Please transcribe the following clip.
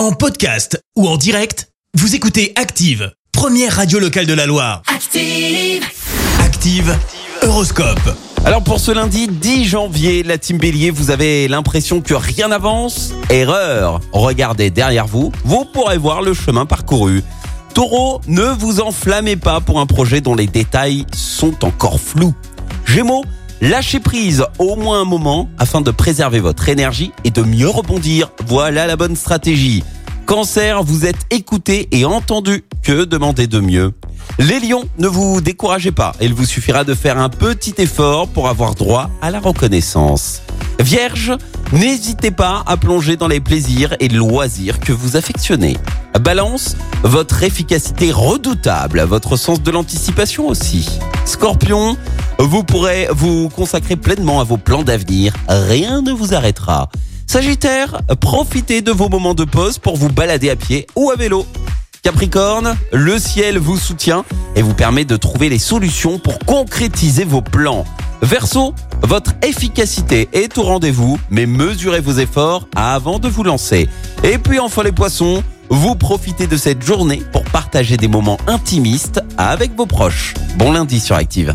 En podcast ou en direct, vous écoutez Active, première radio locale de la Loire. Active. Active, Horoscope. Alors pour ce lundi 10 janvier, la team Bélier, vous avez l'impression que rien n'avance Erreur Regardez derrière vous, vous pourrez voir le chemin parcouru. Taureau, ne vous enflammez pas pour un projet dont les détails sont encore flous. Gémeaux, lâchez prise au moins un moment afin de préserver votre énergie et de mieux rebondir. Voilà la bonne stratégie. Cancer, vous êtes écouté et entendu. Que demander de mieux? Les lions, ne vous découragez pas. Il vous suffira de faire un petit effort pour avoir droit à la reconnaissance. Vierge, n'hésitez pas à plonger dans les plaisirs et loisirs que vous affectionnez. Balance, votre efficacité redoutable, votre sens de l'anticipation aussi. Scorpion, vous pourrez vous consacrer pleinement à vos plans d'avenir. Rien ne vous arrêtera. Sagittaire, profitez de vos moments de pause pour vous balader à pied ou à vélo. Capricorne, le ciel vous soutient et vous permet de trouver les solutions pour concrétiser vos plans. Verseau, votre efficacité est au rendez-vous, mais mesurez vos efforts avant de vous lancer. Et puis enfin les poissons, vous profitez de cette journée pour partager des moments intimistes avec vos proches. Bon lundi sur Active.